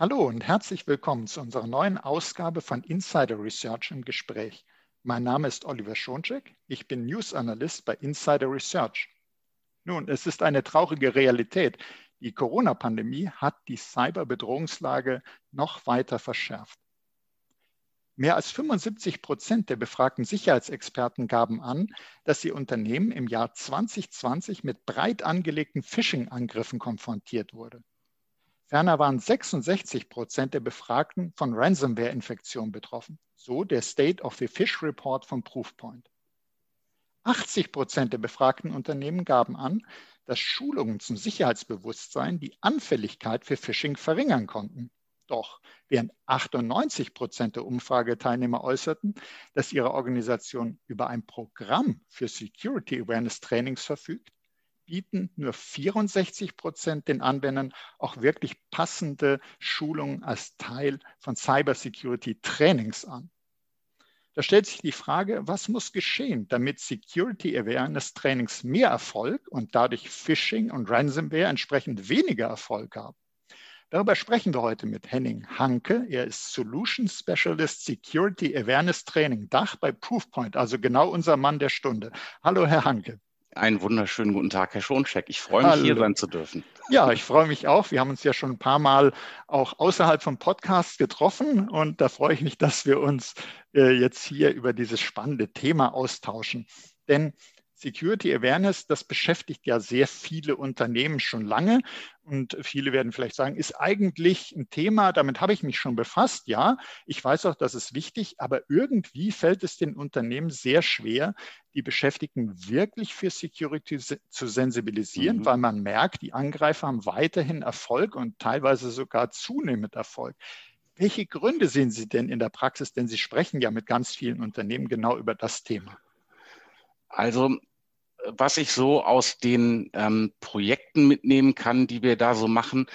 Hallo und herzlich willkommen zu unserer neuen Ausgabe von Insider Research im Gespräch. Mein Name ist Oliver Schoncheck, ich bin News Analyst bei Insider Research. Nun, es ist eine traurige Realität. Die Corona-Pandemie hat die Cyberbedrohungslage noch weiter verschärft. Mehr als 75 Prozent der befragten Sicherheitsexperten gaben an, dass sie Unternehmen im Jahr 2020 mit breit angelegten Phishing-Angriffen konfrontiert wurde. Ferner waren 66 Prozent der Befragten von Ransomware-Infektionen betroffen, so der State of the Fish Report von Proofpoint. 80 Prozent der befragten Unternehmen gaben an, dass Schulungen zum Sicherheitsbewusstsein die Anfälligkeit für Phishing verringern konnten. Doch während 98 Prozent der Umfrageteilnehmer äußerten, dass ihre Organisation über ein Programm für Security Awareness Trainings verfügt, bieten nur 64 Prozent den Anwendern auch wirklich passende Schulungen als Teil von Cybersecurity Trainings an. Da stellt sich die Frage, was muss geschehen, damit Security Awareness Trainings mehr Erfolg und dadurch Phishing und Ransomware entsprechend weniger Erfolg haben? Darüber sprechen wir heute mit Henning Hanke. Er ist Solution Specialist Security Awareness Training Dach bei Proofpoint, also genau unser Mann der Stunde. Hallo, Herr Hanke. Einen wunderschönen guten Tag, Herr Schoncheck. Ich freue mich, Hallo. hier sein zu dürfen. Ja, ich freue mich auch. Wir haben uns ja schon ein paar Mal auch außerhalb vom Podcast getroffen und da freue ich mich, dass wir uns äh, jetzt hier über dieses spannende Thema austauschen. Denn Security Awareness, das beschäftigt ja sehr viele Unternehmen schon lange. Und viele werden vielleicht sagen, ist eigentlich ein Thema, damit habe ich mich schon befasst. Ja, ich weiß auch, das ist wichtig, aber irgendwie fällt es den Unternehmen sehr schwer, die Beschäftigten wirklich für Security zu sensibilisieren, mhm. weil man merkt, die Angreifer haben weiterhin Erfolg und teilweise sogar zunehmend Erfolg. Welche Gründe sehen Sie denn in der Praxis? Denn Sie sprechen ja mit ganz vielen Unternehmen genau über das Thema. Also was ich so aus den ähm, Projekten mitnehmen kann, die wir da so machen,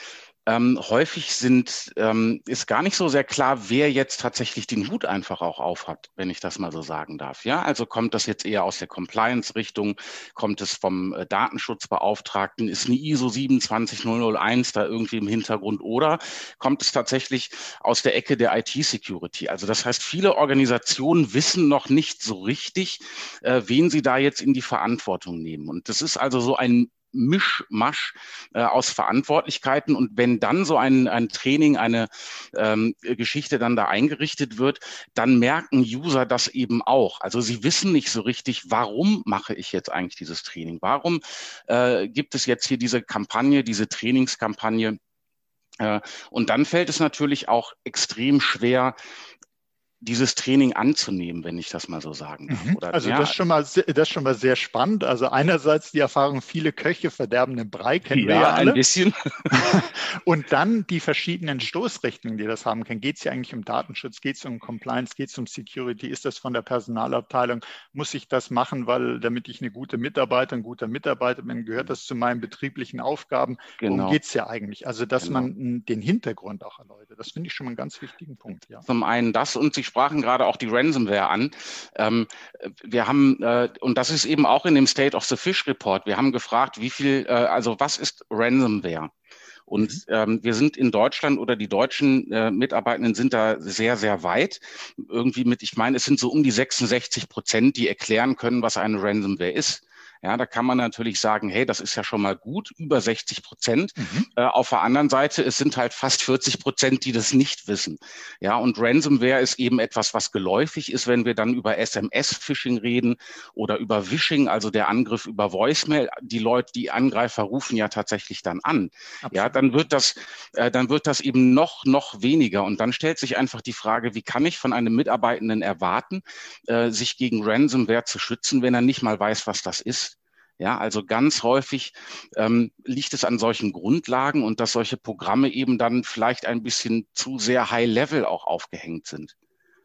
ähm, häufig sind, ähm, ist gar nicht so sehr klar, wer jetzt tatsächlich den Hut einfach auch aufhat, wenn ich das mal so sagen darf. Ja, also kommt das jetzt eher aus der Compliance-Richtung, kommt es vom äh, Datenschutzbeauftragten, ist eine ISO 27001 da irgendwie im Hintergrund oder kommt es tatsächlich aus der Ecke der IT-Security? Also das heißt, viele Organisationen wissen noch nicht so richtig, äh, wen sie da jetzt in die Verantwortung nehmen. Und das ist also so ein Mischmasch äh, aus Verantwortlichkeiten. Und wenn dann so ein, ein Training, eine ähm, Geschichte dann da eingerichtet wird, dann merken User das eben auch. Also sie wissen nicht so richtig, warum mache ich jetzt eigentlich dieses Training? Warum äh, gibt es jetzt hier diese Kampagne, diese Trainingskampagne? Äh, und dann fällt es natürlich auch extrem schwer, dieses Training anzunehmen, wenn ich das mal so sagen darf. Mhm. Oder, also ja, das, ist schon mal, das ist schon mal sehr spannend. Also einerseits die Erfahrung, viele Köche verderben den Brei, kennen ja, wir ja alle. ein bisschen. Und dann die verschiedenen Stoßrichtungen, die das haben können. Geht es ja eigentlich um Datenschutz, geht es um Compliance, geht es um Security? Ist das von der Personalabteilung? Muss ich das machen, weil damit ich eine gute Mitarbeiter, ein guter Mitarbeiter bin, gehört das zu meinen betrieblichen Aufgaben? Genau. Worum geht es ja eigentlich? Also dass genau. man den Hintergrund auch erläutert. Das finde ich schon mal einen ganz wichtigen Punkt. Ja. Zum einen das und sich sprachen gerade auch die Ransomware an. Ähm, wir haben, äh, und das ist eben auch in dem State of the Fish Report, wir haben gefragt, wie viel, äh, also was ist Ransomware? Und mhm. ähm, wir sind in Deutschland oder die deutschen äh, Mitarbeitenden sind da sehr, sehr weit. Irgendwie mit, ich meine, es sind so um die 66 Prozent, die erklären können, was eine Ransomware ist. Ja, da kann man natürlich sagen, hey, das ist ja schon mal gut, über 60 Prozent. Mhm. Äh, auf der anderen Seite, es sind halt fast 40 Prozent, die das nicht wissen. Ja, und Ransomware ist eben etwas, was geläufig ist, wenn wir dann über SMS-Phishing reden oder über Wishing, also der Angriff über Voicemail. Die Leute, die Angreifer rufen ja tatsächlich dann an. Absolut. Ja, dann wird das, äh, dann wird das eben noch, noch weniger. Und dann stellt sich einfach die Frage, wie kann ich von einem Mitarbeitenden erwarten, äh, sich gegen Ransomware zu schützen, wenn er nicht mal weiß, was das ist? Ja, also ganz häufig ähm, liegt es an solchen Grundlagen und dass solche Programme eben dann vielleicht ein bisschen zu sehr high-level auch aufgehängt sind.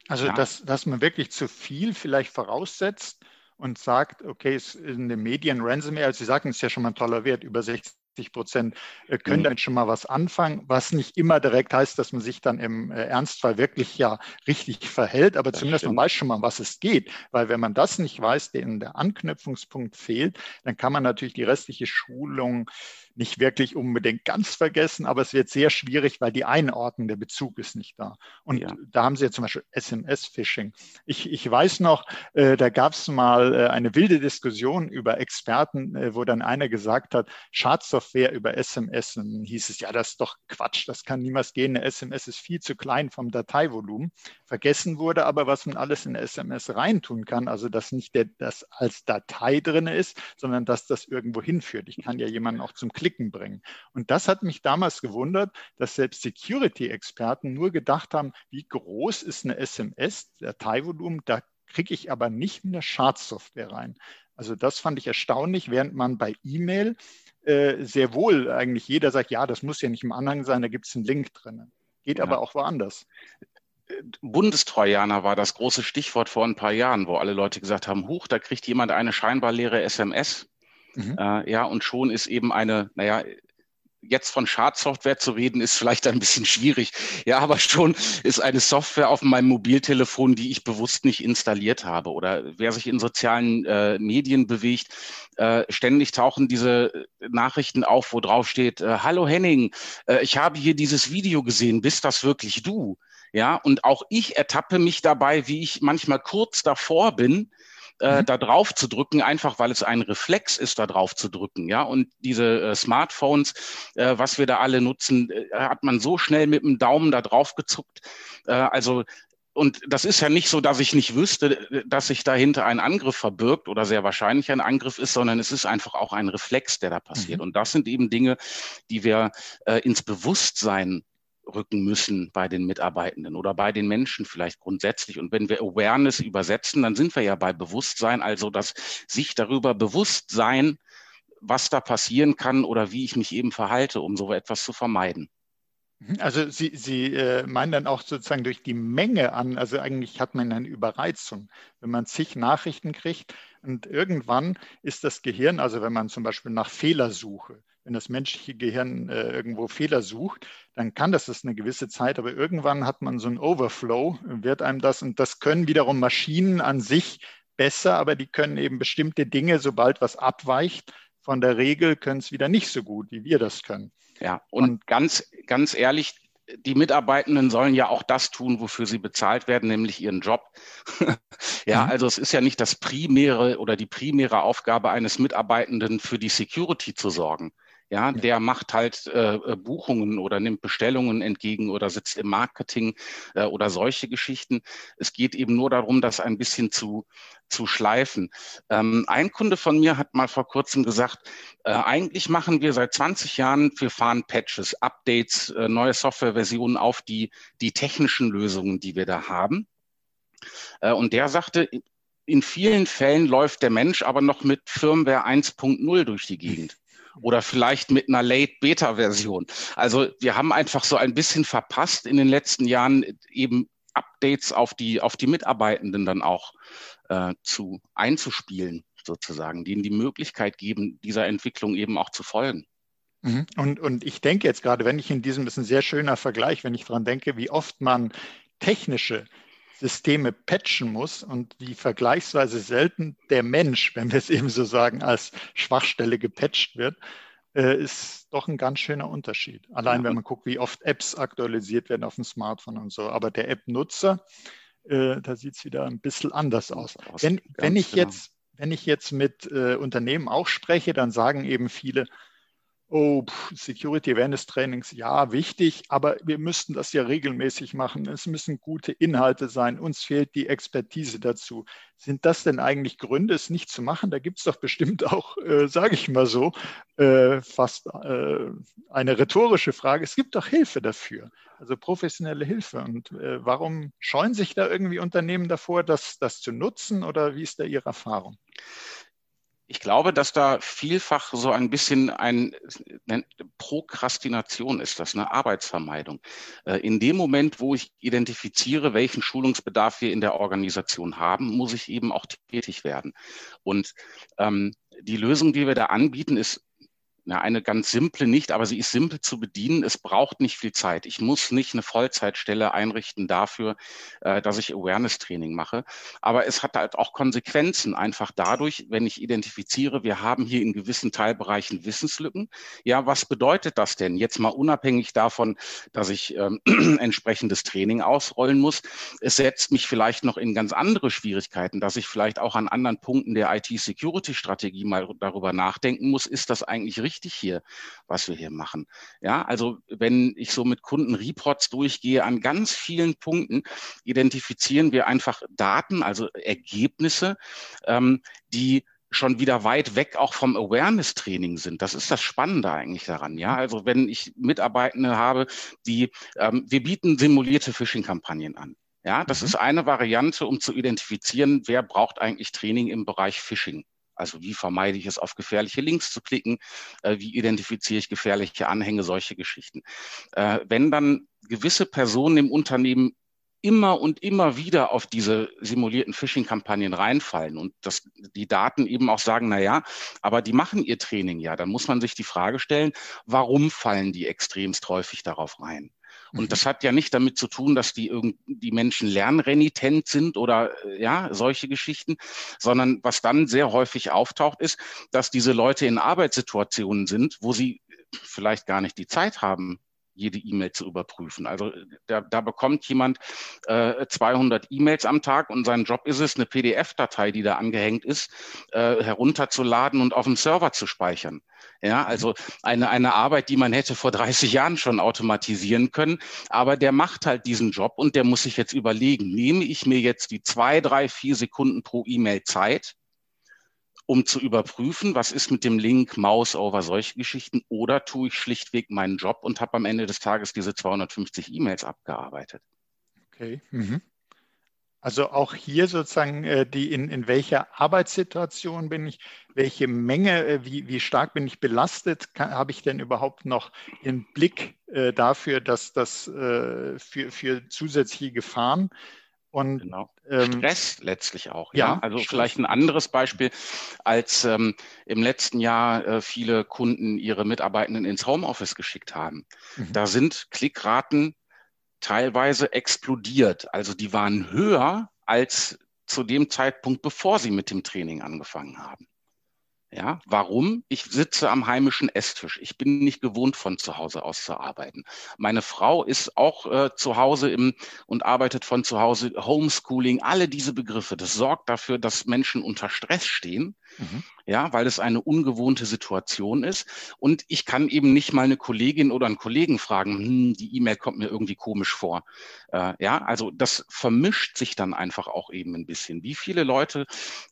Also, ja. dass, dass man wirklich zu viel vielleicht voraussetzt und sagt, okay, es ist in den Medien Ransomware, also Sie sagen, es ist ja schon mal ein toller Wert, über 60 60 Prozent äh, können mhm. damit schon mal was anfangen, was nicht immer direkt heißt, dass man sich dann im äh, Ernstfall wirklich ja richtig verhält, aber das zumindest stimmt. man weiß schon mal, was es geht, weil wenn man das nicht weiß, denen der Anknüpfungspunkt fehlt, dann kann man natürlich die restliche Schulung nicht wirklich unbedingt ganz vergessen, aber es wird sehr schwierig, weil die Einordnung, der Bezug ist nicht da. Und ja. da haben Sie ja zum Beispiel SMS-Phishing. Ich, ich weiß noch, äh, da gab es mal äh, eine wilde Diskussion über Experten, äh, wo dann einer gesagt hat, Schadsoftware über SMS. Und dann hieß es, ja, das ist doch Quatsch, das kann niemals gehen. Eine SMS ist viel zu klein vom Dateivolumen. Vergessen wurde aber, was man alles in SMS reintun kann. Also, dass nicht der, das als Datei drin ist, sondern dass das irgendwo hinführt. Ich kann ja jemanden auch zum Klicken Klicken bringen. Und das hat mich damals gewundert, dass selbst Security-Experten nur gedacht haben, wie groß ist eine SMS, Dateivolumen, da kriege ich aber nicht eine Schadsoftware rein. Also das fand ich erstaunlich, während man bei E-Mail äh, sehr wohl eigentlich jeder sagt, ja, das muss ja nicht im Anhang sein, da gibt es einen Link drin. Geht ja. aber auch woanders. Bundestrojaner war das große Stichwort vor ein paar Jahren, wo alle Leute gesagt haben, huch, da kriegt jemand eine scheinbar leere SMS Mhm. Äh, ja, und schon ist eben eine, naja, jetzt von Schadsoftware zu reden, ist vielleicht ein bisschen schwierig. Ja, aber schon ist eine Software auf meinem Mobiltelefon, die ich bewusst nicht installiert habe. Oder wer sich in sozialen äh, Medien bewegt, äh, ständig tauchen diese Nachrichten auf, wo drauf steht, äh, Hallo Henning, äh, ich habe hier dieses Video gesehen, bist das wirklich du? Ja, und auch ich ertappe mich dabei, wie ich manchmal kurz davor bin, äh, mhm. da drauf zu drücken, einfach weil es ein Reflex ist, da drauf zu drücken. Ja, und diese äh, Smartphones, äh, was wir da alle nutzen, äh, hat man so schnell mit dem Daumen da drauf gezuckt. Äh, also und das ist ja nicht so, dass ich nicht wüsste, dass sich dahinter ein Angriff verbirgt oder sehr wahrscheinlich ein Angriff ist, sondern es ist einfach auch ein Reflex, der da passiert. Mhm. Und das sind eben Dinge, die wir äh, ins Bewusstsein rücken müssen bei den Mitarbeitenden oder bei den Menschen vielleicht grundsätzlich. Und wenn wir Awareness übersetzen, dann sind wir ja bei Bewusstsein, also das sich darüber bewusst sein, was da passieren kann oder wie ich mich eben verhalte, um so etwas zu vermeiden. Mhm. Also Sie, Sie äh, meinen dann auch sozusagen durch die Menge an, also eigentlich hat man eine Überreizung, wenn man zig Nachrichten kriegt und irgendwann ist das Gehirn, also wenn man zum Beispiel nach Fehlersuche, wenn das menschliche Gehirn äh, irgendwo Fehler sucht, dann kann das das eine gewisse Zeit, aber irgendwann hat man so einen Overflow, wird einem das und das können wiederum Maschinen an sich besser, aber die können eben bestimmte Dinge, sobald was abweicht von der Regel, können es wieder nicht so gut, wie wir das können. Ja, und, und ganz, ganz ehrlich, die Mitarbeitenden sollen ja auch das tun, wofür sie bezahlt werden, nämlich ihren Job. ja, mhm. also es ist ja nicht das primäre oder die primäre Aufgabe eines Mitarbeitenden, für die Security zu sorgen. Ja, der macht halt äh, Buchungen oder nimmt Bestellungen entgegen oder sitzt im Marketing äh, oder solche Geschichten. Es geht eben nur darum, das ein bisschen zu, zu schleifen. Ähm, ein Kunde von mir hat mal vor kurzem gesagt, äh, eigentlich machen wir seit 20 Jahren, wir fahren Patches, Updates, äh, neue Softwareversionen auf die, die technischen Lösungen, die wir da haben. Äh, und der sagte, in vielen Fällen läuft der Mensch aber noch mit Firmware 1.0 durch die Gegend oder vielleicht mit einer Late-Beta-Version. Also wir haben einfach so ein bisschen verpasst in den letzten Jahren eben Updates auf die, auf die Mitarbeitenden dann auch äh, zu einzuspielen, sozusagen, denen die Möglichkeit geben, dieser Entwicklung eben auch zu folgen. Mhm. Und, und ich denke jetzt gerade, wenn ich in diesem, das ist ein sehr schöner Vergleich, wenn ich daran denke, wie oft man technische Systeme patchen muss und wie vergleichsweise selten der Mensch, wenn wir es eben so sagen, als Schwachstelle gepatcht wird, äh, ist doch ein ganz schöner Unterschied. Allein wenn man guckt, wie oft Apps aktualisiert werden auf dem Smartphone und so. Aber der App-Nutzer, äh, da sieht es wieder ein bisschen anders aus. Wenn, wenn, ich, genau. jetzt, wenn ich jetzt mit äh, Unternehmen auch spreche, dann sagen eben viele, Oh, Security Awareness Trainings, ja, wichtig, aber wir müssten das ja regelmäßig machen. Es müssen gute Inhalte sein. Uns fehlt die Expertise dazu. Sind das denn eigentlich Gründe, es nicht zu machen? Da gibt es doch bestimmt auch, äh, sage ich mal so, äh, fast äh, eine rhetorische Frage. Es gibt doch Hilfe dafür, also professionelle Hilfe. Und äh, warum scheuen sich da irgendwie Unternehmen davor, das, das zu nutzen oder wie ist da Ihre Erfahrung? Ich glaube, dass da vielfach so ein bisschen ein ne, Prokrastination ist, das eine Arbeitsvermeidung. Äh, in dem Moment, wo ich identifiziere, welchen Schulungsbedarf wir in der Organisation haben, muss ich eben auch tätig werden. Und ähm, die Lösung, die wir da anbieten, ist Ja, eine ganz simple nicht, aber sie ist simpel zu bedienen. Es braucht nicht viel Zeit. Ich muss nicht eine Vollzeitstelle einrichten dafür, äh, dass ich Awareness-Training mache. Aber es hat halt auch Konsequenzen, einfach dadurch, wenn ich identifiziere, wir haben hier in gewissen Teilbereichen Wissenslücken. Ja, was bedeutet das denn? Jetzt mal unabhängig davon, dass ich ähm, entsprechendes Training ausrollen muss. Es setzt mich vielleicht noch in ganz andere Schwierigkeiten, dass ich vielleicht auch an anderen Punkten der IT-Security-Strategie mal darüber nachdenken muss, ist das eigentlich richtig? Wichtig hier, was wir hier machen. Ja, also wenn ich so mit Kunden Reports durchgehe, an ganz vielen Punkten identifizieren wir einfach Daten, also Ergebnisse, ähm, die schon wieder weit weg auch vom Awareness-Training sind. Das ist das Spannende eigentlich daran. Ja, also wenn ich Mitarbeitende habe, die, ähm, wir bieten simulierte Phishing-Kampagnen an. Ja, das mhm. ist eine Variante, um zu identifizieren, wer braucht eigentlich Training im Bereich Phishing. Also wie vermeide ich es, auf gefährliche Links zu klicken? Äh, wie identifiziere ich gefährliche Anhänge, solche Geschichten. Äh, wenn dann gewisse Personen im Unternehmen immer und immer wieder auf diese simulierten Phishing-Kampagnen reinfallen und dass die Daten eben auch sagen, na ja, aber die machen ihr Training ja, dann muss man sich die Frage stellen, warum fallen die extremst häufig darauf rein? Und mhm. das hat ja nicht damit zu tun, dass die, die Menschen lernrenitent sind oder äh, ja, solche Geschichten, sondern was dann sehr häufig auftaucht, ist, dass diese Leute in Arbeitssituationen sind, wo sie vielleicht gar nicht die Zeit haben, jede E-Mail zu überprüfen. Also da, da bekommt jemand äh, 200 E-Mails am Tag und sein Job ist es, eine PDF-Datei, die da angehängt ist, äh, herunterzuladen und auf dem Server zu speichern. Ja, also eine, eine Arbeit, die man hätte vor 30 Jahren schon automatisieren können. Aber der macht halt diesen Job und der muss sich jetzt überlegen, nehme ich mir jetzt die zwei, drei, vier Sekunden pro E-Mail Zeit, um zu überprüfen, was ist mit dem Link, Mouse over, solche Geschichten, oder tue ich schlichtweg meinen Job und habe am Ende des Tages diese 250 E-Mails abgearbeitet. Okay. Mhm. Also auch hier sozusagen äh, die in, in welcher Arbeitssituation bin ich, welche Menge, äh, wie, wie stark bin ich belastet, habe ich denn überhaupt noch den Blick äh, dafür, dass das äh, für, für zusätzliche Gefahren und genau. ähm, Stress letztlich auch. Ja, ja? also Stress. vielleicht ein anderes Beispiel, als ähm, im letzten Jahr äh, viele Kunden ihre Mitarbeitenden ins Homeoffice geschickt haben. Mhm. Da sind Klickraten teilweise explodiert. Also die waren höher als zu dem Zeitpunkt, bevor sie mit dem Training angefangen haben. Ja, warum? Ich sitze am heimischen Esstisch. Ich bin nicht gewohnt, von zu Hause aus zu arbeiten. Meine Frau ist auch äh, zu Hause im, und arbeitet von zu Hause. Homeschooling, alle diese Begriffe. Das sorgt dafür, dass Menschen unter Stress stehen Mhm. Ja, weil es eine ungewohnte Situation ist. Und ich kann eben nicht mal eine Kollegin oder einen Kollegen fragen, hm, die E-Mail kommt mir irgendwie komisch vor. Äh, ja, also das vermischt sich dann einfach auch eben ein bisschen. Wie viele Leute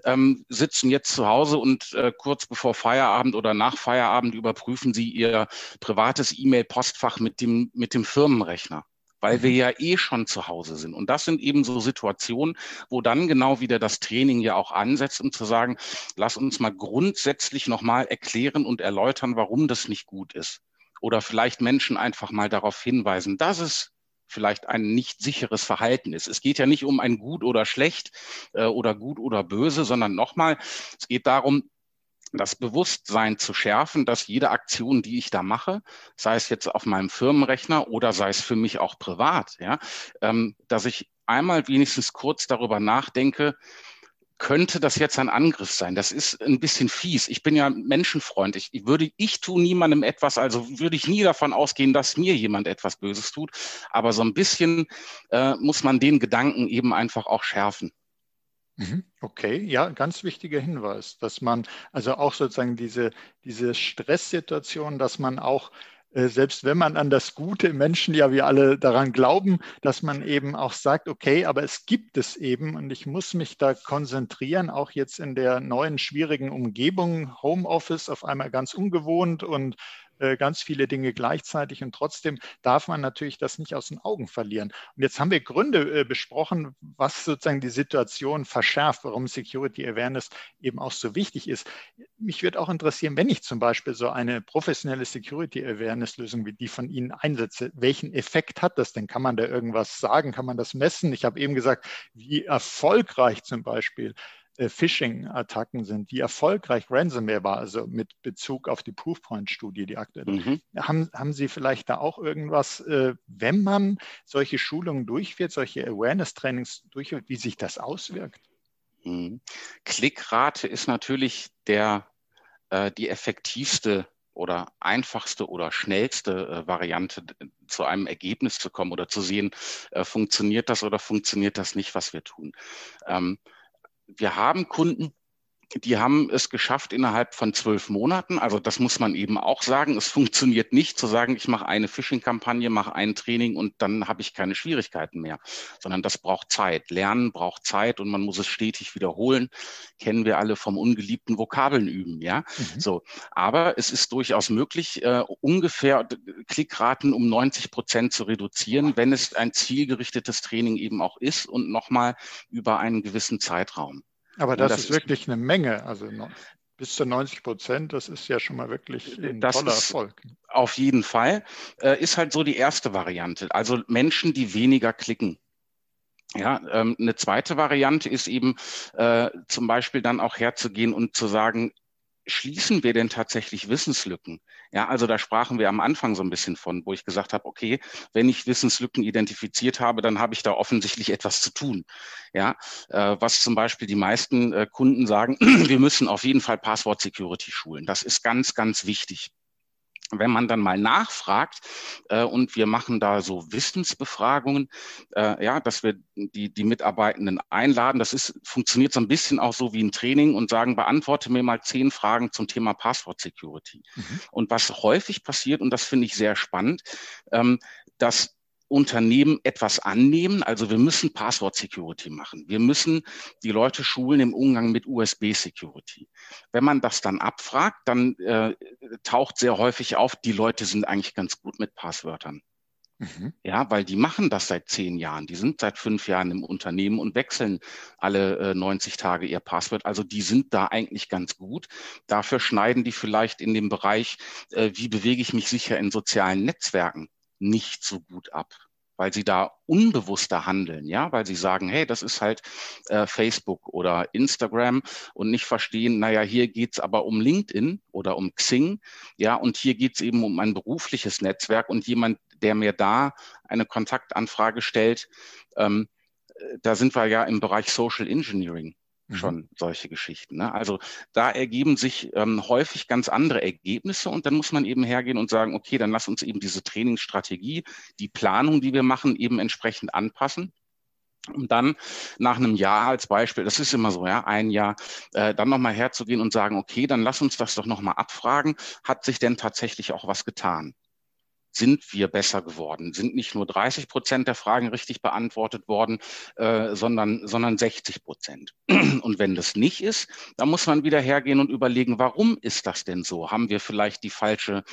ähm, sitzen jetzt zu Hause und äh, kurz bevor Feierabend oder nach Feierabend überprüfen sie ihr privates E-Mail-Postfach mit dem, mit dem Firmenrechner? Weil wir mhm. ja eh schon zu Hause sind. Und das sind eben so Situationen, wo dann genau wieder das Training ja auch ansetzt, um zu sagen, lass uns mal grundsätzlich nochmal erklären und erläutern, warum das nicht gut ist. Oder vielleicht Menschen einfach mal darauf hinweisen, dass es vielleicht ein nicht sicheres Verhalten ist. Es geht ja nicht um ein gut oder schlecht äh, oder gut oder böse, sondern nochmal, es geht darum, das Bewusstsein zu schärfen, dass jede Aktion, die ich da mache, sei es jetzt auf meinem Firmenrechner oder sei es für mich auch privat, ja, ähm, dass ich einmal wenigstens kurz darüber nachdenke, könnte das jetzt ein Angriff sein? Das ist ein bisschen fies. Ich bin ja menschenfreundlich. Ich würde, ich tue niemandem etwas, also würde ich nie davon ausgehen, dass mir jemand etwas Böses tut. Aber so ein bisschen äh, muss man den Gedanken eben einfach auch schärfen. Mhm. Okay, ja, ganz wichtiger Hinweis, dass man also auch sozusagen diese, diese Stresssituation, dass man auch äh, selbst wenn man an das Gute im Menschen ja wir alle daran glauben, dass man eben auch sagt, okay, aber es gibt es eben und ich muss mich da konzentrieren, auch jetzt in der neuen schwierigen Umgebung, Homeoffice auf einmal ganz ungewohnt und ganz viele Dinge gleichzeitig und trotzdem darf man natürlich das nicht aus den Augen verlieren. Und jetzt haben wir Gründe äh, besprochen, was sozusagen die Situation verschärft, warum Security Awareness eben auch so wichtig ist. Mich würde auch interessieren, wenn ich zum Beispiel so eine professionelle Security Awareness Lösung wie die von Ihnen einsetze, welchen Effekt hat das denn? Kann man da irgendwas sagen? Kann man das messen? Ich habe eben gesagt, wie erfolgreich zum Beispiel äh, Phishing-Attacken sind, wie erfolgreich Ransomware war, also mit Bezug auf die Proofpoint-Studie, die aktuelle. Mhm. Haben, haben Sie vielleicht da auch irgendwas, äh, wenn man solche Schulungen durchführt, solche Awareness-Trainings durchführt, wie sich das auswirkt? Mhm. Klickrate ist natürlich der, äh, die effektivste oder einfachste oder schnellste äh, Variante, zu einem Ergebnis zu kommen oder zu sehen, äh, funktioniert das oder funktioniert das nicht, was wir tun. Ähm, wir haben Kunden, die haben es geschafft innerhalb von zwölf Monaten. Also das muss man eben auch sagen. Es funktioniert nicht zu sagen, ich mache eine Phishing-Kampagne, mache ein Training und dann habe ich keine Schwierigkeiten mehr, sondern das braucht Zeit. Lernen braucht Zeit und man muss es stetig wiederholen. Kennen wir alle vom ungeliebten Vokabeln üben, ja. Mhm. So, aber es ist durchaus möglich, äh, ungefähr Klickraten um 90 Prozent zu reduzieren, wenn es ein zielgerichtetes Training eben auch ist und nochmal über einen gewissen Zeitraum. Aber das, das ist wirklich eine Menge. Also bis zu 90 Prozent, das ist ja schon mal wirklich ein das toller Erfolg. Auf jeden Fall. Äh, ist halt so die erste Variante. Also Menschen, die weniger klicken. Ja, ähm, eine zweite Variante ist eben äh, zum Beispiel dann auch herzugehen und zu sagen, schließen wir denn tatsächlich Wissenslücken? Ja, also da sprachen wir am Anfang so ein bisschen von, wo ich gesagt habe, okay, wenn ich Wissenslücken identifiziert habe, dann habe ich da offensichtlich etwas zu tun. Ja, äh, was zum Beispiel die meisten äh, Kunden sagen, wir müssen auf jeden Fall Passwort Security schulen. Das ist ganz, ganz wichtig wenn man dann mal nachfragt äh, und wir machen da so Wissensbefragungen, äh, ja, dass wir die, die Mitarbeitenden einladen, das ist, funktioniert so ein bisschen auch so wie ein Training und sagen, beantworte mir mal zehn Fragen zum Thema Passwort Security. Mhm. Und was häufig passiert, und das finde ich sehr spannend, ähm, dass Unternehmen etwas annehmen. Also wir müssen Passwort Security machen. Wir müssen die Leute schulen im Umgang mit USB Security. Wenn man das dann abfragt, dann äh, taucht sehr häufig auf, die Leute sind eigentlich ganz gut mit Passwörtern. Mhm. Ja, weil die machen das seit zehn Jahren. Die sind seit fünf Jahren im Unternehmen und wechseln alle äh, 90 Tage ihr Passwort. Also die sind da eigentlich ganz gut. Dafür schneiden die vielleicht in dem Bereich, äh, wie bewege ich mich sicher in sozialen Netzwerken nicht so gut ab, weil sie da unbewusster handeln, ja, weil sie sagen, hey, das ist halt äh, Facebook oder Instagram und nicht verstehen, naja, hier geht's aber um LinkedIn oder um Xing, ja, und hier geht's eben um ein berufliches Netzwerk und jemand, der mir da eine Kontaktanfrage stellt, ähm, äh, da sind wir ja im Bereich Social Engineering. Mhm. schon solche Geschichten. Ne? Also da ergeben sich ähm, häufig ganz andere Ergebnisse und dann muss man eben hergehen und sagen, okay, dann lass uns eben diese Trainingsstrategie, die Planung, die wir machen, eben entsprechend anpassen. Und dann nach einem Jahr als Beispiel, das ist immer so, ja, ein Jahr, äh, dann nochmal herzugehen und sagen, okay, dann lass uns das doch nochmal abfragen. Hat sich denn tatsächlich auch was getan? Sind wir besser geworden? Sind nicht nur 30 Prozent der Fragen richtig beantwortet worden, äh, sondern, sondern 60 Prozent. Und wenn das nicht ist, dann muss man wieder hergehen und überlegen, warum ist das denn so? Haben wir vielleicht die falsche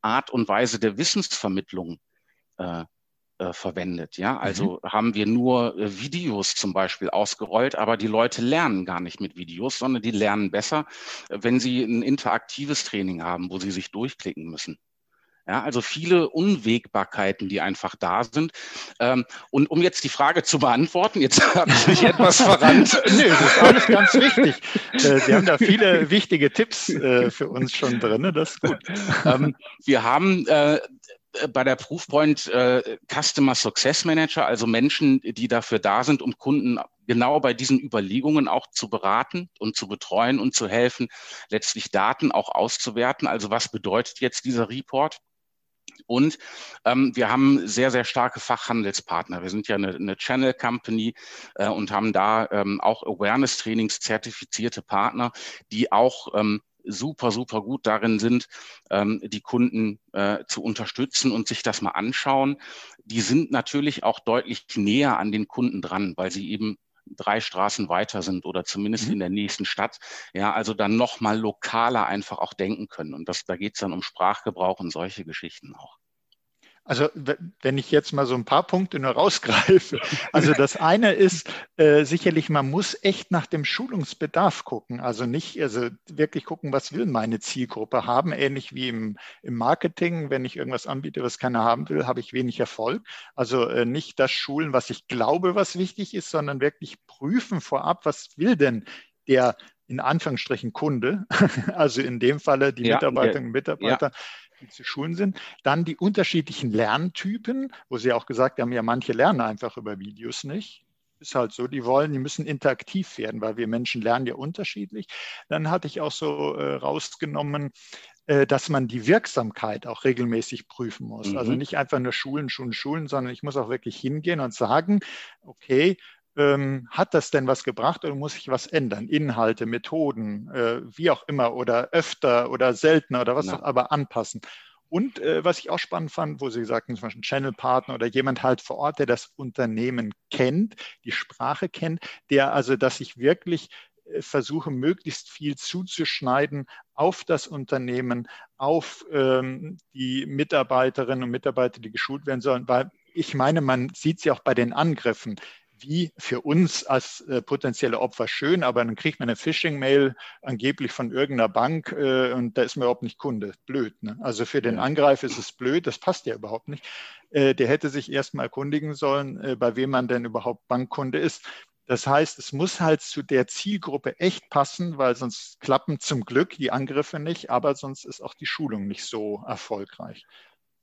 Art und Weise der Wissensvermittlung äh, äh, verwendet. Ja, also mhm. haben wir nur äh, Videos zum Beispiel ausgerollt, aber die Leute lernen gar nicht mit Videos, sondern die lernen besser, wenn sie ein interaktives Training haben, wo sie sich durchklicken müssen. Ja, also viele Unwägbarkeiten, die einfach da sind. Ähm, und um jetzt die Frage zu beantworten, jetzt habe ich mich etwas verrannt. Nö, das ist alles ganz wichtig. Äh, Sie haben da viele wichtige Tipps äh, für uns schon drin, das ist gut. Ähm, wir haben äh, bei der Proofpoint äh, Customer Success Manager, also Menschen, die dafür da sind, um Kunden genau bei diesen Überlegungen auch zu beraten und zu betreuen und zu helfen, letztlich Daten auch auszuwerten. Also was bedeutet jetzt dieser Report? Und ähm, wir haben sehr, sehr starke Fachhandelspartner. Wir sind ja eine, eine Channel Company äh, und haben da ähm, auch Awareness-Trainings zertifizierte Partner, die auch ähm, super, super gut darin sind, ähm, die Kunden äh, zu unterstützen und sich das mal anschauen. Die sind natürlich auch deutlich näher an den Kunden dran, weil sie eben drei Straßen weiter sind oder zumindest mhm. in der nächsten Stadt. Ja, also dann nochmal lokaler einfach auch denken können. Und das, da geht es dann um Sprachgebrauch und solche Geschichten auch. Also wenn ich jetzt mal so ein paar Punkte nur rausgreife. Also das eine ist äh, sicherlich, man muss echt nach dem Schulungsbedarf gucken. Also nicht, also wirklich gucken, was will meine Zielgruppe haben. Ähnlich wie im, im Marketing, wenn ich irgendwas anbiete, was keiner haben will, habe ich wenig Erfolg. Also äh, nicht das Schulen, was ich glaube, was wichtig ist, sondern wirklich prüfen vorab, was will denn der in Anführungsstrichen Kunde, also in dem Falle die ja, Mitarbeiterinnen und Mitarbeiter, ja. Die zu schulen sind. Dann die unterschiedlichen Lerntypen, wo Sie auch gesagt haben, ja, manche lernen einfach über Videos nicht. Ist halt so, die wollen, die müssen interaktiv werden, weil wir Menschen lernen ja unterschiedlich. Dann hatte ich auch so äh, rausgenommen, äh, dass man die Wirksamkeit auch regelmäßig prüfen muss. Also mhm. Also nicht einfach nur Schulen, Schulen, Schulen, sondern ich muss auch wirklich hingehen und sagen, okay, ähm, hat das denn was gebracht oder muss ich was ändern? Inhalte, Methoden, äh, wie auch immer oder öfter oder seltener oder was ja. auch aber anpassen. Und äh, was ich auch spannend fand, wo Sie sagten, zum Beispiel Channel-Partner oder jemand halt vor Ort, der das Unternehmen kennt, die Sprache kennt, der also, dass ich wirklich äh, versuche, möglichst viel zuzuschneiden auf das Unternehmen, auf ähm, die Mitarbeiterinnen und Mitarbeiter, die geschult werden sollen, weil ich meine, man sieht sie auch bei den Angriffen wie für uns als äh, potenzielle Opfer schön, aber dann kriegt man eine Phishing-Mail angeblich von irgendeiner Bank äh, und da ist man überhaupt nicht Kunde. Blöd. Ne? Also für den Angreifer ist es blöd, das passt ja überhaupt nicht. Äh, der hätte sich erstmal erkundigen sollen, äh, bei wem man denn überhaupt Bankkunde ist. Das heißt, es muss halt zu der Zielgruppe echt passen, weil sonst klappen zum Glück die Angriffe nicht, aber sonst ist auch die Schulung nicht so erfolgreich.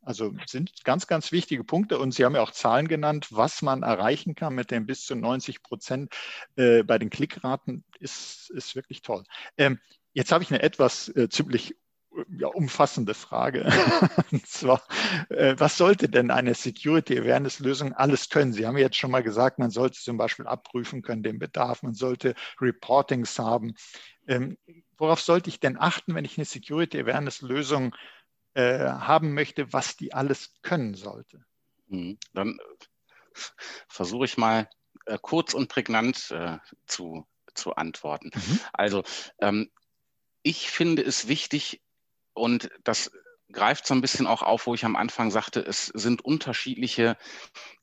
Also sind ganz, ganz wichtige Punkte. Und Sie haben ja auch Zahlen genannt, was man erreichen kann mit den bis zu 90 Prozent äh, bei den Klickraten, ist, ist wirklich toll. Ähm, jetzt habe ich eine etwas äh, ziemlich ja, umfassende Frage. Und zwar, äh, was sollte denn eine Security Awareness Lösung alles können? Sie haben jetzt schon mal gesagt, man sollte zum Beispiel abprüfen können den Bedarf, man sollte Reportings haben. Ähm, worauf sollte ich denn achten, wenn ich eine Security Awareness Lösung äh, haben möchte, was die alles können sollte. Mhm. Dann äh, versuche ich mal äh, kurz und prägnant äh, zu, zu antworten. Mhm. Also ähm, ich finde es wichtig und das greift so ein bisschen auch auf, wo ich am Anfang sagte, es sind unterschiedliche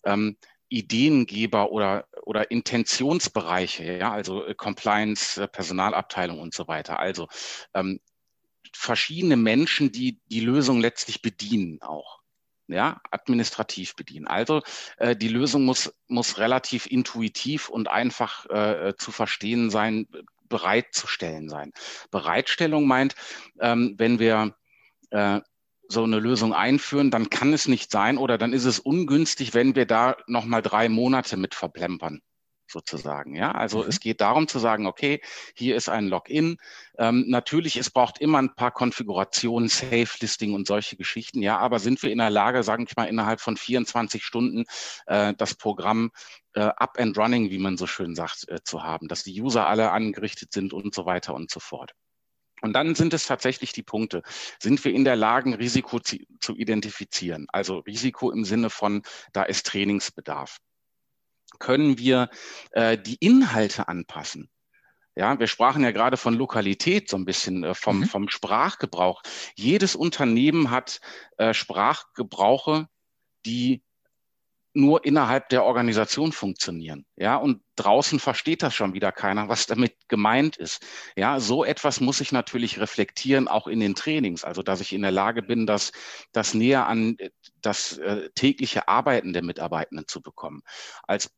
ähm, Ideengeber oder, oder Intentionsbereiche, ja, also äh, Compliance, Personalabteilung und so weiter. Also ähm, verschiedene Menschen, die die Lösung letztlich bedienen auch. Ja, administrativ bedienen. Also äh, die Lösung muss, muss relativ intuitiv und einfach äh, zu verstehen sein, bereitzustellen sein. Bereitstellung meint, ähm, wenn wir äh, so eine Lösung einführen, dann kann es nicht sein oder dann ist es ungünstig, wenn wir da nochmal drei Monate mit verplempern sozusagen. Ja, also mhm. es geht darum zu sagen, okay, hier ist ein Login. Ähm, natürlich, es braucht immer ein paar Konfigurationen, Safe Listing und solche Geschichten. Ja, aber sind wir in der Lage, sagen ich mal, innerhalb von 24 Stunden äh, das Programm äh, up and running, wie man so schön sagt, äh, zu haben, dass die User alle angerichtet sind und so weiter und so fort. Und dann sind es tatsächlich die Punkte. Sind wir in der Lage, Risiko zu, zu identifizieren? Also Risiko im Sinne von, da ist Trainingsbedarf können wir äh, die Inhalte anpassen. Ja, wir sprachen ja gerade von Lokalität so ein bisschen äh, vom, mhm. vom Sprachgebrauch. Jedes Unternehmen hat äh, Sprachgebrauche, die nur innerhalb der Organisation funktionieren. Ja, und draußen versteht das schon wieder keiner, was damit gemeint ist. Ja, so etwas muss ich natürlich reflektieren, auch in den Trainings. Also, dass ich in der Lage bin, das, das näher an das äh, tägliche Arbeiten der Mitarbeitenden zu bekommen. Als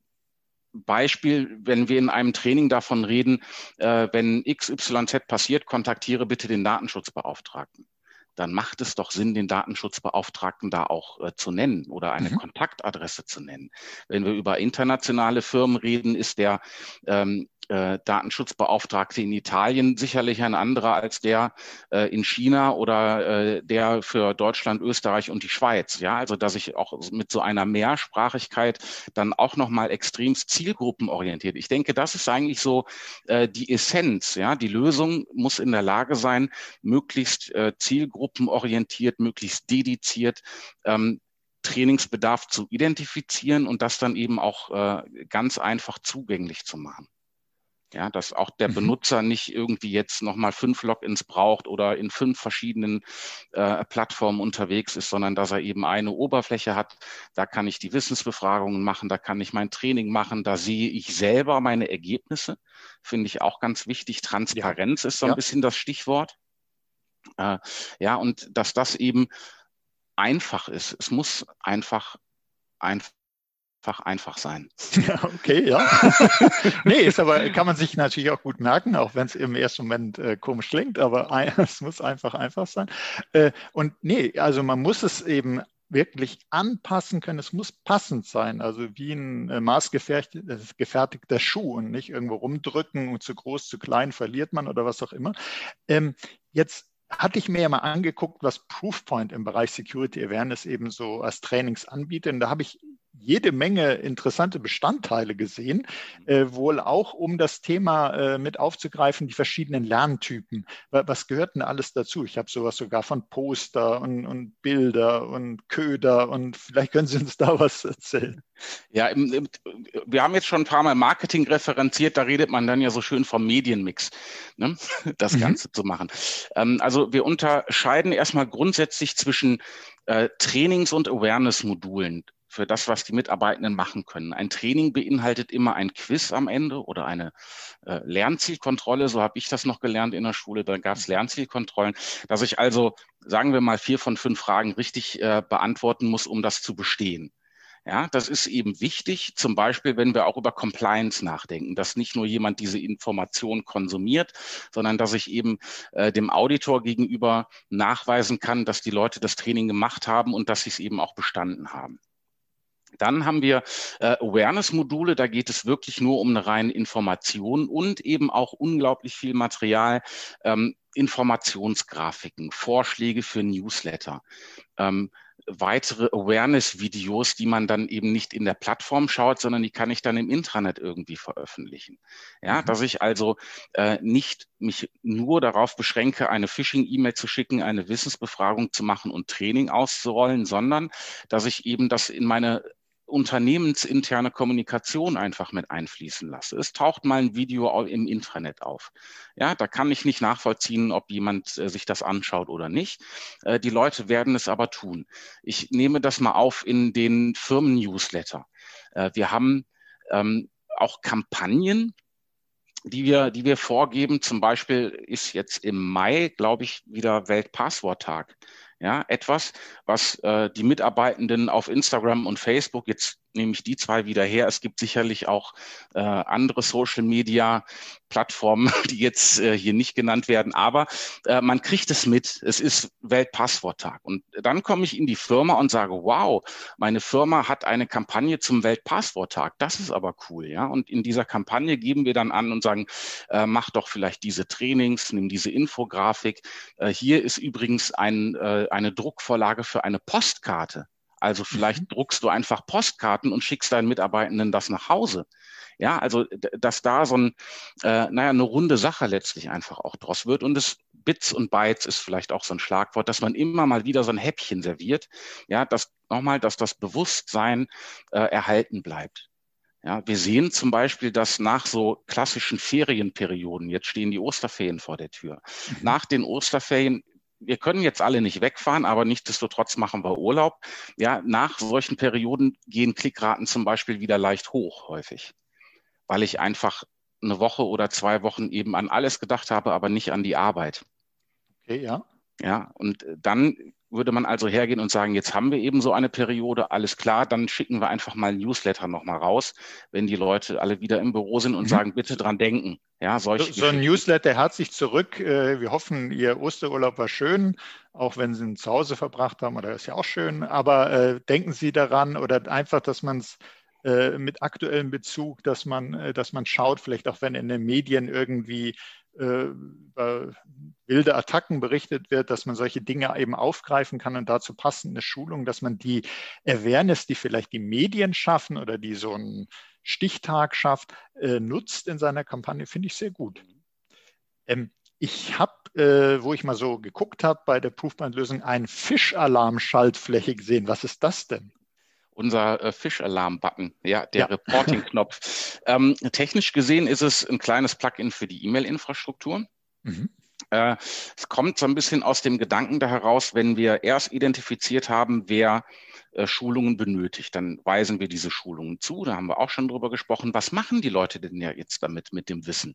Beispiel, wenn wir in einem Training davon reden, äh, wenn XYZ passiert, kontaktiere bitte den Datenschutzbeauftragten. Dann macht es doch Sinn, den Datenschutzbeauftragten da auch äh, zu nennen oder eine mhm. Kontaktadresse zu nennen. Wenn wir über internationale Firmen reden, ist der ähm, äh, Datenschutzbeauftragte in Italien sicherlich ein anderer als der äh, in China oder äh, der für Deutschland, Österreich und die Schweiz. Ja, also dass ich auch mit so einer Mehrsprachigkeit dann auch nochmal extremst zielgruppenorientiert. Ich denke, das ist eigentlich so äh, die Essenz. Ja, die Lösung muss in der Lage sein, möglichst äh, zielgruppenorientiert, möglichst dediziert ähm, Trainingsbedarf zu identifizieren und das dann eben auch äh, ganz einfach zugänglich zu machen. Ja, dass auch der mhm. Benutzer nicht irgendwie jetzt nochmal fünf Logins braucht oder in fünf verschiedenen äh, Plattformen unterwegs ist, sondern dass er eben eine Oberfläche hat. Da kann ich die Wissensbefragungen machen, da kann ich mein Training machen, da sehe ich selber meine Ergebnisse. Finde ich auch ganz wichtig. Transparenz ja. ist so ein ja. bisschen das Stichwort. Äh, ja, und dass das eben einfach ist. Es muss einfach einfach einfach, einfach sein. Ja, okay, ja. nee, ist aber, kann man sich natürlich auch gut merken, auch wenn es im ersten Moment äh, komisch klingt, aber es muss einfach einfach sein. Äh, und nee, also man muss es eben wirklich anpassen können. Es muss passend sein, also wie ein äh, maßgefertigter Schuh und nicht irgendwo rumdrücken und zu groß, zu klein verliert man oder was auch immer. Ähm, jetzt hatte ich mir ja mal angeguckt, was Proofpoint im Bereich Security Awareness eben so als Trainings anbietet. Und da habe ich jede Menge interessante Bestandteile gesehen, äh, wohl auch um das Thema äh, mit aufzugreifen, die verschiedenen Lerntypen. Was gehört denn alles dazu? Ich habe sowas sogar von Poster und, und, Bilder und Köder und vielleicht können Sie uns da was erzählen. Ja, im, im, wir haben jetzt schon ein paar Mal Marketing referenziert, da redet man dann ja so schön vom Medienmix, ne? das mhm. Ganze zu machen. Ähm, also wir unterscheiden erstmal grundsätzlich zwischen äh, Trainings- und Awareness-Modulen für das, was die Mitarbeitenden machen können. Ein Training beinhaltet immer ein Quiz am Ende oder eine äh, Lernzielkontrolle. So habe ich das noch gelernt in der Schule. Da gab es Lernzielkontrollen, dass ich also, sagen wir mal, vier von fünf Fragen richtig äh, beantworten muss, um das zu bestehen. Ja, das ist eben wichtig, zum Beispiel, wenn wir auch über Compliance nachdenken, dass nicht nur jemand diese Information konsumiert, sondern dass ich eben äh, dem Auditor gegenüber nachweisen kann, dass die Leute das Training gemacht haben und dass sie es eben auch bestanden haben. Dann haben wir äh, Awareness-Module, da geht es wirklich nur um eine reine Information und eben auch unglaublich viel Material, ähm, Informationsgrafiken, Vorschläge für Newsletter. Ähm, weitere Awareness-Videos, die man dann eben nicht in der Plattform schaut, sondern die kann ich dann im Intranet irgendwie veröffentlichen. Ja, mhm. dass ich also äh, nicht mich nur darauf beschränke, eine Phishing-E-Mail zu schicken, eine Wissensbefragung zu machen und Training auszurollen, sondern dass ich eben das in meine unternehmensinterne Kommunikation einfach mit einfließen lasse. Es taucht mal ein Video im Intranet auf. Ja, da kann ich nicht nachvollziehen, ob jemand äh, sich das anschaut oder nicht. Äh, die Leute werden es aber tun. Ich nehme das mal auf in den Firmen-Newsletter. Äh, wir haben ähm, auch Kampagnen, die wir, die wir vorgeben. Zum Beispiel ist jetzt im Mai, glaube ich, wieder Weltpassworttag. Ja, etwas, was äh, die Mitarbeitenden auf Instagram und Facebook jetzt nehme ich die zwei wieder her. Es gibt sicherlich auch äh, andere Social-Media-Plattformen, die jetzt äh, hier nicht genannt werden, aber äh, man kriegt es mit. Es ist Weltpassworttag. Und dann komme ich in die Firma und sage, wow, meine Firma hat eine Kampagne zum Weltpassworttag. Das ist aber cool, ja. Und in dieser Kampagne geben wir dann an und sagen, äh, mach doch vielleicht diese Trainings, nimm diese Infografik. Äh, hier ist übrigens ein, äh, eine Druckvorlage für eine Postkarte. Also vielleicht mhm. druckst du einfach Postkarten und schickst deinen Mitarbeitenden das nach Hause. Ja, also dass da so ein, äh, naja, eine runde Sache letztlich einfach auch draus wird. Und das Bits und Bytes ist vielleicht auch so ein Schlagwort, dass man immer mal wieder so ein Häppchen serviert. Ja, dass nochmal, dass das Bewusstsein äh, erhalten bleibt. Ja, wir sehen zum Beispiel, dass nach so klassischen Ferienperioden, jetzt stehen die Osterferien vor der Tür, mhm. nach den Osterferien wir können jetzt alle nicht wegfahren, aber nichtsdestotrotz machen wir Urlaub. Ja, nach solchen Perioden gehen Klickraten zum Beispiel wieder leicht hoch häufig, weil ich einfach eine Woche oder zwei Wochen eben an alles gedacht habe, aber nicht an die Arbeit. Okay, ja. Ja, und dann würde man also hergehen und sagen, jetzt haben wir eben so eine Periode, alles klar, dann schicken wir einfach mal ein Newsletter nochmal raus, wenn die Leute alle wieder im Büro sind und mhm. sagen, bitte dran denken. Ja, solche so, so ein Newsletter herzlich zurück. Äh, wir hoffen, Ihr Osterurlaub war schön, auch wenn Sie ihn zu Hause verbracht haben, oder ist ja auch schön. Aber äh, denken Sie daran oder einfach, dass man es äh, mit aktuellem Bezug, dass man, äh, dass man schaut, vielleicht auch wenn in den Medien irgendwie äh, über wilde Attacken berichtet wird, dass man solche Dinge eben aufgreifen kann und dazu passende Schulung, dass man die Awareness, die vielleicht die Medien schaffen oder die so einen Stichtag schafft, äh, nutzt in seiner Kampagne, finde ich sehr gut. Ähm, ich habe, äh, wo ich mal so geguckt habe bei der Proofpoint-Lösung, einen Fischalarm-Schaltfläche gesehen. Was ist das denn? Unser äh, Fischalarm-Button, ja, der ja. Reporting-Knopf. ähm, technisch gesehen ist es ein kleines Plugin für die E-Mail-Infrastruktur. Mhm. Äh, es kommt so ein bisschen aus dem Gedanken da heraus, wenn wir erst identifiziert haben, wer äh, Schulungen benötigt, dann weisen wir diese Schulungen zu. Da haben wir auch schon drüber gesprochen. Was machen die Leute denn ja jetzt damit, mit dem Wissen?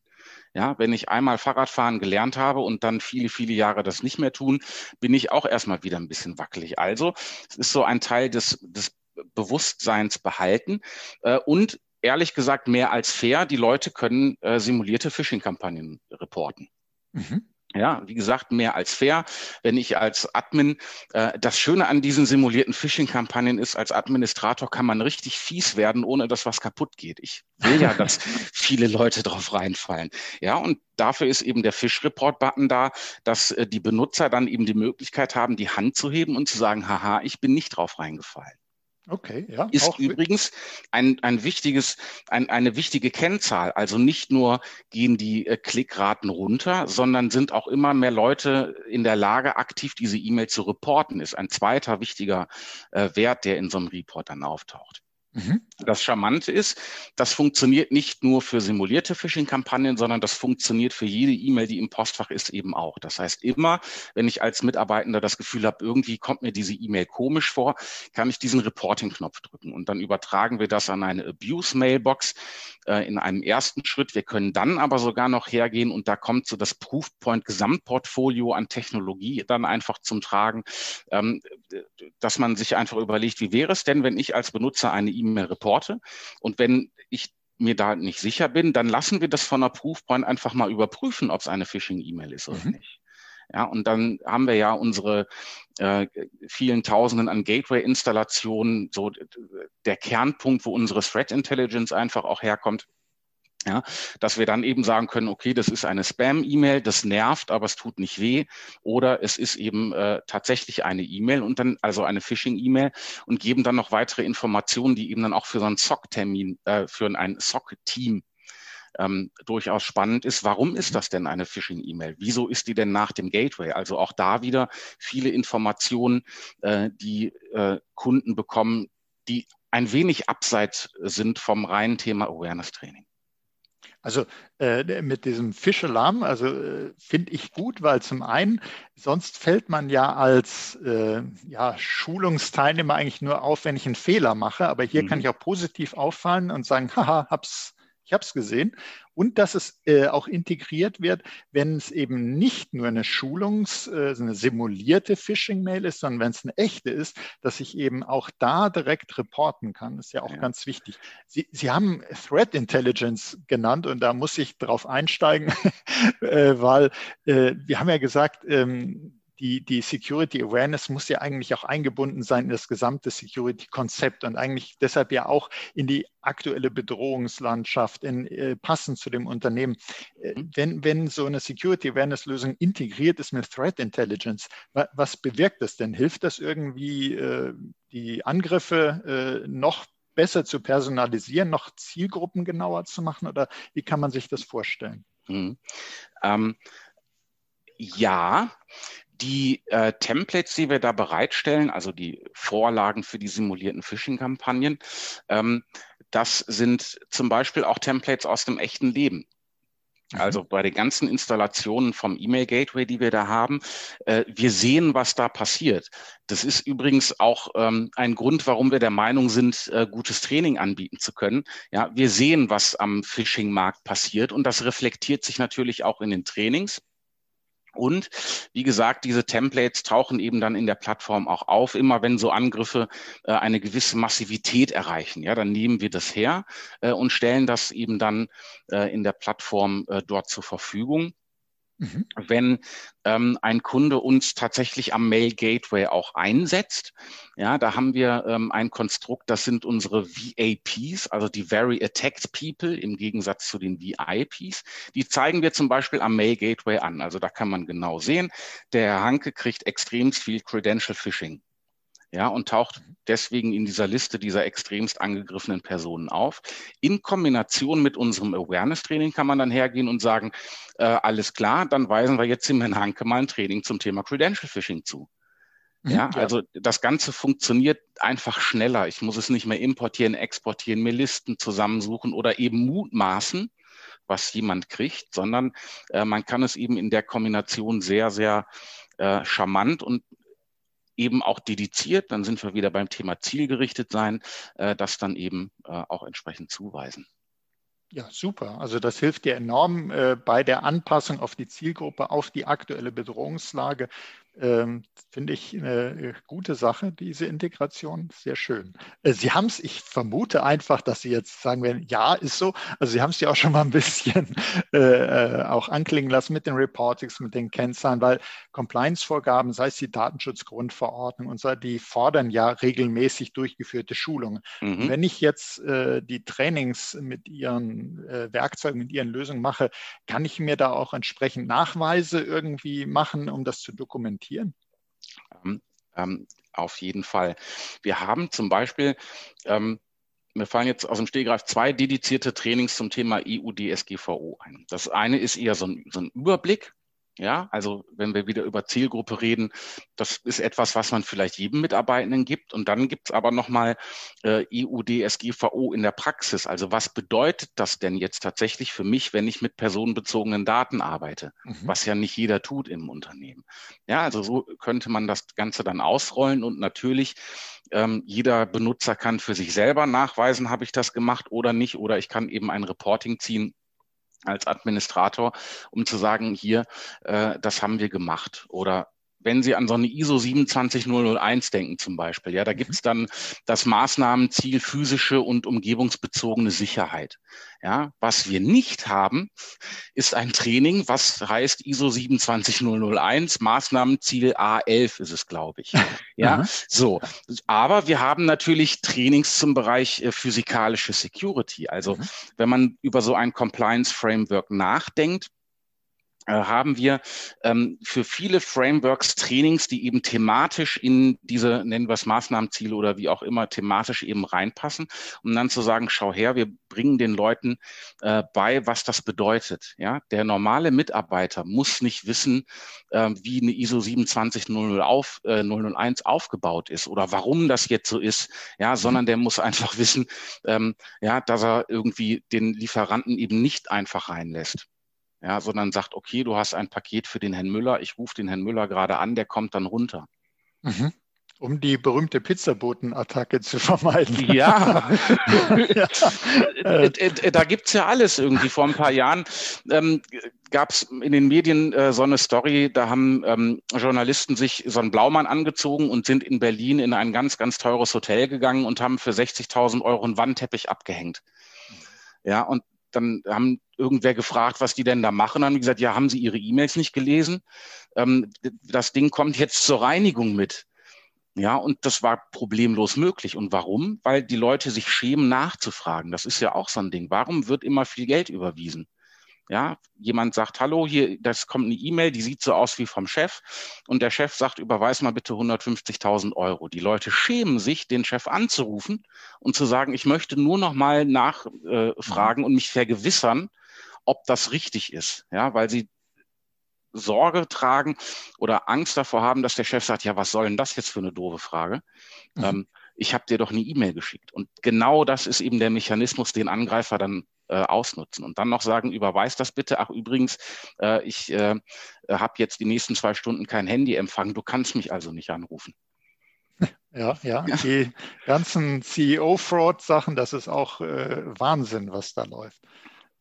Ja, wenn ich einmal Fahrradfahren gelernt habe und dann viele, viele Jahre das nicht mehr tun, bin ich auch erstmal wieder ein bisschen wackelig. Also, es ist so ein Teil des, des Bewusstseins behalten äh, und ehrlich gesagt mehr als fair. Die Leute können äh, simulierte Phishing-Kampagnen reporten. Mhm. Ja, wie gesagt, mehr als fair. Wenn ich als Admin, äh, das Schöne an diesen simulierten Phishing-Kampagnen ist, als Administrator kann man richtig fies werden, ohne dass was kaputt geht. Ich will ja, dass viele Leute drauf reinfallen. Ja, und dafür ist eben der Fish-Report-Button da, dass äh, die Benutzer dann eben die Möglichkeit haben, die Hand zu heben und zu sagen, haha, ich bin nicht drauf reingefallen. Okay, ja. Ist auch übrigens ein, ein wichtiges, ein, eine wichtige Kennzahl. Also nicht nur gehen die äh, Klickraten runter, sondern sind auch immer mehr Leute in der Lage, aktiv diese E-Mail zu reporten, ist ein zweiter wichtiger äh, Wert, der in so einem Report dann auftaucht. Mhm. Das Charmante ist, das funktioniert nicht nur für simulierte Phishing-Kampagnen, sondern das funktioniert für jede E-Mail, die im Postfach ist, eben auch. Das heißt, immer, wenn ich als Mitarbeitender das Gefühl habe, irgendwie kommt mir diese E-Mail komisch vor, kann ich diesen Reporting-Knopf drücken und dann übertragen wir das an eine Abuse-Mailbox äh, in einem ersten Schritt. Wir können dann aber sogar noch hergehen und da kommt so das Proofpoint-Gesamtportfolio an Technologie dann einfach zum Tragen, ähm, dass man sich einfach überlegt, wie wäre es denn, wenn ich als Benutzer eine E-Mail reporte. Und wenn ich mir da nicht sicher bin, dann lassen wir das von der Proofpoint einfach mal überprüfen, ob es eine Phishing-E-Mail ist oder mhm. nicht. Ja, und dann haben wir ja unsere äh, vielen Tausenden an Gateway-Installationen, so der Kernpunkt, wo unsere Threat Intelligence einfach auch herkommt. Ja, dass wir dann eben sagen können, okay, das ist eine Spam-E-Mail, das nervt, aber es tut nicht weh. Oder es ist eben äh, tatsächlich eine E-Mail und dann, also eine Phishing-E-Mail und geben dann noch weitere Informationen, die eben dann auch für so einen SOC-Termin, äh, für ein SOC-Team ähm, durchaus spannend ist. Warum ist das denn eine Phishing-E-Mail? Wieso ist die denn nach dem Gateway? Also auch da wieder viele Informationen, äh, die äh, Kunden bekommen, die ein wenig abseits sind vom reinen Thema Awareness-Training. Also äh, mit diesem Fischalarm, also äh, finde ich gut, weil zum einen, sonst fällt man ja als äh, ja, Schulungsteilnehmer eigentlich nur auf, wenn ich einen Fehler mache. Aber hier mhm. kann ich auch positiv auffallen und sagen, haha, hab's ich habe es gesehen. Und dass es äh, auch integriert wird, wenn es eben nicht nur eine Schulungs-, äh, eine simulierte Phishing-Mail ist, sondern wenn es eine echte ist, dass ich eben auch da direkt reporten kann. Das ist ja auch ja. ganz wichtig. Sie, Sie haben Threat Intelligence genannt und da muss ich drauf einsteigen, äh, weil äh, wir haben ja gesagt, ähm, die, die Security Awareness muss ja eigentlich auch eingebunden sein in das gesamte Security-Konzept und eigentlich deshalb ja auch in die aktuelle Bedrohungslandschaft, in, äh, passend zu dem Unternehmen. Äh, wenn, wenn so eine Security Awareness-Lösung integriert ist mit Threat Intelligence, wa, was bewirkt das denn? Hilft das irgendwie, äh, die Angriffe äh, noch besser zu personalisieren, noch Zielgruppen genauer zu machen oder wie kann man sich das vorstellen? Hm. Ähm, ja, die äh, Templates, die wir da bereitstellen, also die Vorlagen für die simulierten Phishing-Kampagnen, ähm, das sind zum Beispiel auch Templates aus dem echten Leben. Mhm. Also bei den ganzen Installationen vom E-Mail-Gateway, die wir da haben, äh, wir sehen, was da passiert. Das ist übrigens auch ähm, ein Grund, warum wir der Meinung sind, äh, gutes Training anbieten zu können. Ja, wir sehen, was am Phishing-Markt passiert und das reflektiert sich natürlich auch in den Trainings. Und wie gesagt, diese Templates tauchen eben dann in der Plattform auch auf, immer wenn so Angriffe äh, eine gewisse Massivität erreichen. Ja, dann nehmen wir das her äh, und stellen das eben dann äh, in der Plattform äh, dort zur Verfügung. Mhm. Wenn ähm, ein Kunde uns tatsächlich am Mail Gateway auch einsetzt, ja, da haben wir ähm, ein Konstrukt, das sind unsere VAPs, also die Very Attacked People im Gegensatz zu den VIPs. Die zeigen wir zum Beispiel am Mail Gateway an. Also da kann man genau sehen, der Herr Hanke kriegt extrem viel Credential Phishing ja, und taucht deswegen in dieser Liste dieser extremst angegriffenen Personen auf. In Kombination mit unserem Awareness-Training kann man dann hergehen und sagen, äh, alles klar, dann weisen wir jetzt dem Herrn Hanke mal ein Training zum Thema Credential Phishing zu. Mhm, ja, ja, also das Ganze funktioniert einfach schneller. Ich muss es nicht mehr importieren, exportieren, mir Listen zusammensuchen oder eben mutmaßen, was jemand kriegt, sondern äh, man kann es eben in der Kombination sehr, sehr äh, charmant und eben auch dediziert, dann sind wir wieder beim Thema zielgerichtet sein, äh, das dann eben äh, auch entsprechend zuweisen. Ja, super. Also das hilft dir enorm äh, bei der Anpassung auf die Zielgruppe, auf die aktuelle Bedrohungslage. Ähm, Finde ich eine gute Sache, diese Integration. Sehr schön. Äh, Sie haben es, ich vermute einfach, dass Sie jetzt sagen werden, ja, ist so. Also Sie haben es ja auch schon mal ein bisschen äh, äh, auch anklingen lassen mit den Reportings, mit den Kennzahlen, weil Compliance-Vorgaben, sei es die Datenschutzgrundverordnung und so, die fordern ja regelmäßig durchgeführte Schulungen. Mhm. Wenn ich jetzt äh, die Trainings mit Ihren äh, Werkzeugen, mit Ihren Lösungen mache, kann ich mir da auch entsprechend Nachweise irgendwie machen, um das zu dokumentieren? Implementieren? Ähm, ähm, auf jeden Fall. Wir haben zum Beispiel, ähm, mir fallen jetzt aus dem Stehgreif zwei dedizierte Trainings zum Thema EU-DSGVO ein. Das eine ist eher so ein, so ein Überblick, ja, also wenn wir wieder über Zielgruppe reden, das ist etwas, was man vielleicht jedem Mitarbeitenden gibt. Und dann gibt es aber nochmal äh, EU-DSGVO in der Praxis. Also was bedeutet das denn jetzt tatsächlich für mich, wenn ich mit personenbezogenen Daten arbeite, mhm. was ja nicht jeder tut im Unternehmen. Ja, also so könnte man das Ganze dann ausrollen und natürlich ähm, jeder Benutzer kann für sich selber nachweisen, habe ich das gemacht oder nicht, oder ich kann eben ein Reporting ziehen als Administrator, um zu sagen, hier, äh, das haben wir gemacht. Oder wenn Sie an so eine ISO 27001 denken zum Beispiel, ja, da gibt es dann das Maßnahmenziel physische und umgebungsbezogene Sicherheit. Ja, was wir nicht haben, ist ein Training, was heißt ISO 27001, Maßnahmenziel A11 ist es, glaube ich. Ja, so. Aber wir haben natürlich Trainings zum Bereich äh, physikalische Security. Also, mhm. wenn man über so ein Compliance Framework nachdenkt, haben wir ähm, für viele Frameworks Trainings, die eben thematisch in diese, nennen wir es Maßnahmenziele oder wie auch immer, thematisch eben reinpassen, um dann zu sagen, schau her, wir bringen den Leuten äh, bei, was das bedeutet. Ja, der normale Mitarbeiter muss nicht wissen, äh, wie eine ISO 27001 auf, äh, 001 aufgebaut ist oder warum das jetzt so ist, ja, sondern der muss einfach wissen, ähm, ja, dass er irgendwie den Lieferanten eben nicht einfach reinlässt ja, sondern sagt, okay, du hast ein Paket für den Herrn Müller, ich rufe den Herrn Müller gerade an, der kommt dann runter. Mhm. Um die berühmte Pizzaboten-Attacke zu vermeiden. Ja, ja. Äh, äh, da gibt es ja alles irgendwie. Vor ein paar Jahren ähm, gab es in den Medien äh, so eine Story, da haben ähm, Journalisten sich so einen Blaumann angezogen und sind in Berlin in ein ganz, ganz teures Hotel gegangen und haben für 60.000 Euro einen Wandteppich abgehängt. Ja, und dann haben irgendwer gefragt, was die denn da machen. Dann haben gesagt, ja, haben Sie Ihre E-Mails nicht gelesen? Ähm, das Ding kommt jetzt zur Reinigung mit. Ja, und das war problemlos möglich. Und warum? Weil die Leute sich schämen, nachzufragen. Das ist ja auch so ein Ding. Warum wird immer viel Geld überwiesen? Ja, jemand sagt, hallo, hier, das kommt eine E-Mail, die sieht so aus wie vom Chef. Und der Chef sagt, überweis mal bitte 150.000 Euro. Die Leute schämen sich, den Chef anzurufen und zu sagen, ich möchte nur noch mal nachfragen äh, und mich vergewissern, ob das richtig ist. Ja, weil sie Sorge tragen oder Angst davor haben, dass der Chef sagt, ja, was soll denn das jetzt für eine doofe Frage? Mhm. Ähm, ich habe dir doch eine E-Mail geschickt. Und genau das ist eben der Mechanismus, den Angreifer dann äh, ausnutzen und dann noch sagen, überweis das bitte. Ach übrigens, äh, ich äh, habe jetzt die nächsten zwei Stunden kein Handy empfangen, du kannst mich also nicht anrufen. Ja, ja, die ganzen CEO-Fraud-Sachen, das ist auch äh, Wahnsinn, was da läuft.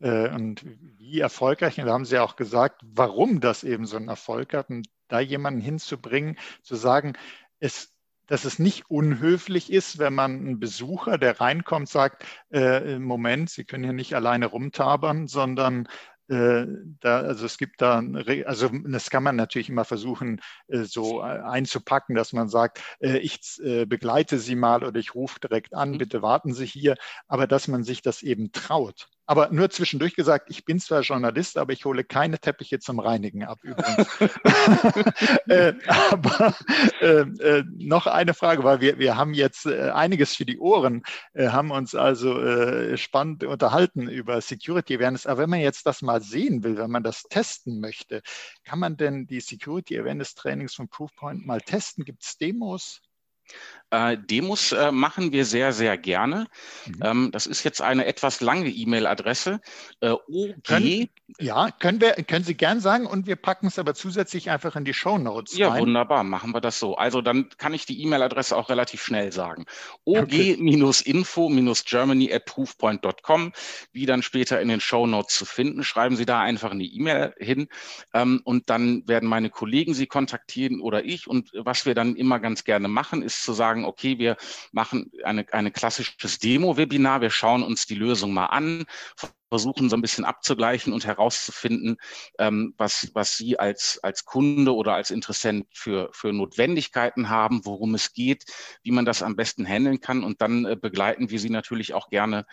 Äh, und wie erfolgreich, und da haben Sie auch gesagt, warum das eben so einen Erfolg hat, und da jemanden hinzubringen, zu sagen, es dass es nicht unhöflich ist, wenn man einen Besucher, der reinkommt, sagt, äh, Moment, Sie können hier nicht alleine rumtabern, sondern äh, da, also es gibt da, also das kann man natürlich immer versuchen, äh, so einzupacken, dass man sagt, ich begleite Sie mal oder ich rufe direkt an, mhm. bitte warten Sie hier, aber dass man sich das eben traut. Aber nur zwischendurch gesagt, ich bin zwar Journalist, aber ich hole keine Teppiche zum Reinigen ab übrigens. äh, aber äh, äh, noch eine Frage, weil wir, wir haben jetzt äh, einiges für die Ohren, äh, haben uns also äh, spannend unterhalten über Security Awareness. Aber wenn man jetzt das mal sehen will, wenn man das testen möchte, kann man denn die Security Awareness Trainings von Proofpoint mal testen? Gibt es Demos? Äh, Demos äh, machen wir sehr, sehr gerne. Mhm. Ähm, das ist jetzt eine etwas lange E-Mail-Adresse. Äh, OG. Können, ja, können, wir, können Sie gern sagen und wir packen es aber zusätzlich einfach in die Show Notes. Ja, rein. wunderbar, machen wir das so. Also dann kann ich die E-Mail-Adresse auch relativ schnell sagen. OG-info-germany at proofpoint.com, wie dann später in den Show Notes zu finden. Schreiben Sie da einfach eine E-Mail hin ähm, und dann werden meine Kollegen Sie kontaktieren oder ich. Und was wir dann immer ganz gerne machen, ist zu sagen, okay, wir machen eine, eine klassisches Demo-Webinar, wir schauen uns die Lösung mal an, versuchen so ein bisschen abzugleichen und herauszufinden, ähm, was, was Sie als, als Kunde oder als Interessent für, für Notwendigkeiten haben, worum es geht, wie man das am besten handeln kann. Und dann äh, begleiten wir Sie natürlich auch gerne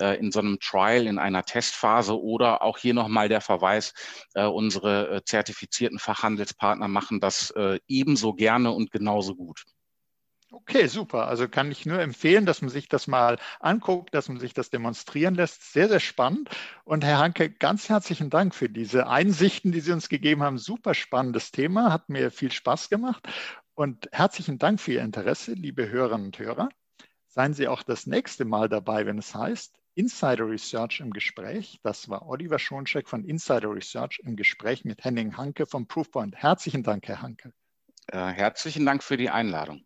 äh, in so einem Trial, in einer Testphase oder auch hier nochmal der Verweis, äh, unsere äh, zertifizierten Fachhandelspartner machen das äh, ebenso gerne und genauso gut. Okay, super. Also kann ich nur empfehlen, dass man sich das mal anguckt, dass man sich das demonstrieren lässt. Sehr, sehr spannend. Und Herr Hanke, ganz herzlichen Dank für diese Einsichten, die Sie uns gegeben haben. Super spannendes Thema, hat mir viel Spaß gemacht. Und herzlichen Dank für Ihr Interesse, liebe Hörerinnen und Hörer. Seien Sie auch das nächste Mal dabei, wenn es heißt Insider Research im Gespräch. Das war Oliver Schoncheck von Insider Research im Gespräch mit Henning Hanke vom Proofpoint. Herzlichen Dank, Herr Hanke. Äh, herzlichen Dank für die Einladung.